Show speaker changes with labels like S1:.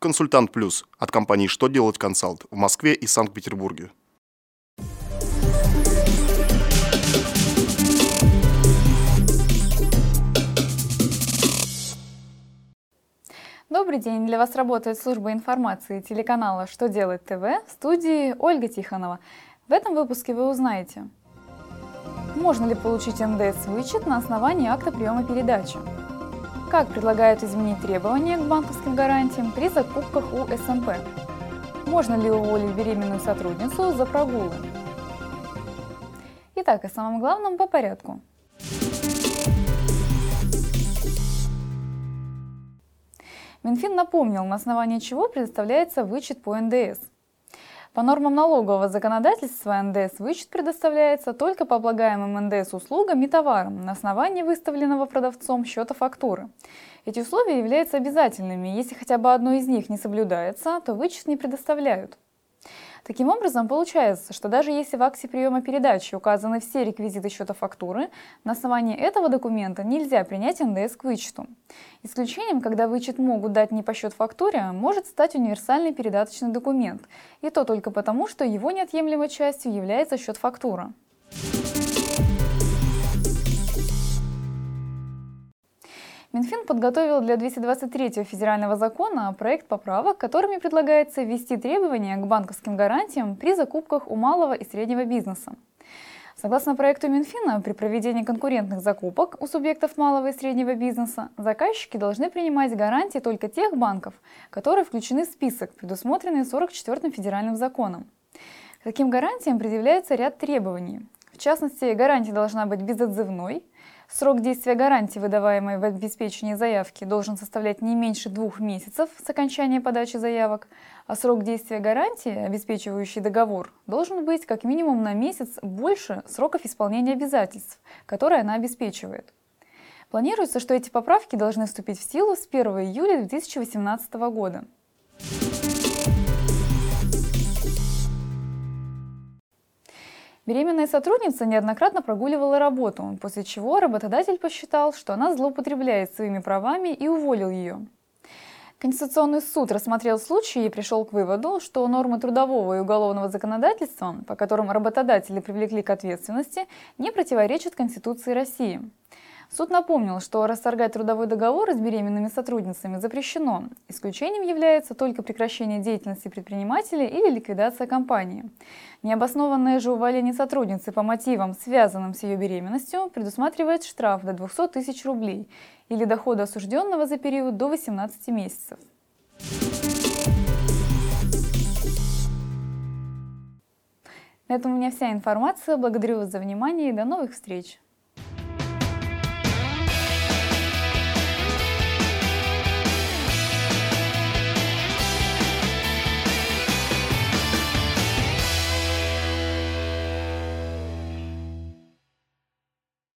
S1: Консультант Плюс от компании «Что делать консалт» в Москве и Санкт-Петербурге.
S2: Добрый день! Для вас работает служба информации телеканала «Что делать ТВ» в студии Ольга Тихонова. В этом выпуске вы узнаете, можно ли получить НДС-вычет на основании акта приема передачи, как предлагают изменить требования к банковским гарантиям при закупках у СМП, можно ли уволить беременную сотрудницу за прогулы. Итак, о самом главном по порядку. Минфин напомнил, на основании чего предоставляется вычет по НДС. По нормам налогового законодательства НДС вычет предоставляется только по облагаемым НДС услугам и товарам на основании выставленного продавцом счета фактуры. Эти условия являются обязательными, если хотя бы одно из них не соблюдается, то вычет не предоставляют. Таким образом, получается, что даже если в акте приема передачи указаны все реквизиты счета фактуры, на основании этого документа нельзя принять НДС к вычету. Исключением, когда вычет могут дать не по счет фактуре, может стать универсальный передаточный документ, и то только потому, что его неотъемлемой частью является счет фактура. Подготовил для 223 федерального закона проект поправок, которыми предлагается ввести требования к банковским гарантиям при закупках у малого и среднего бизнеса. Согласно проекту Минфина, при проведении конкурентных закупок у субъектов малого и среднего бизнеса заказчики должны принимать гарантии только тех банков, которые включены в список, предусмотренный 44-м федеральным законом. К таким гарантиям предъявляется ряд требований. В частности, гарантия должна быть безотзывной – Срок действия гарантии, выдаваемой в обеспечении заявки, должен составлять не меньше двух месяцев с окончания подачи заявок, а срок действия гарантии, обеспечивающий договор, должен быть как минимум на месяц больше сроков исполнения обязательств, которые она обеспечивает. Планируется, что эти поправки должны вступить в силу с 1 июля 2018 года. Беременная сотрудница неоднократно прогуливала работу, после чего работодатель посчитал, что она злоупотребляет своими правами и уволил ее. Конституционный суд рассмотрел случай и пришел к выводу, что нормы трудового и уголовного законодательства, по которым работодатели привлекли к ответственности, не противоречат Конституции России. Суд напомнил, что расторгать трудовой договор с беременными сотрудницами запрещено. Исключением является только прекращение деятельности предпринимателя или ликвидация компании. Необоснованное же увольнение сотрудницы по мотивам, связанным с ее беременностью, предусматривает штраф до 200 тысяч рублей или дохода осужденного за период до 18 месяцев. На этом у меня вся информация. Благодарю вас за внимание и до новых встреч!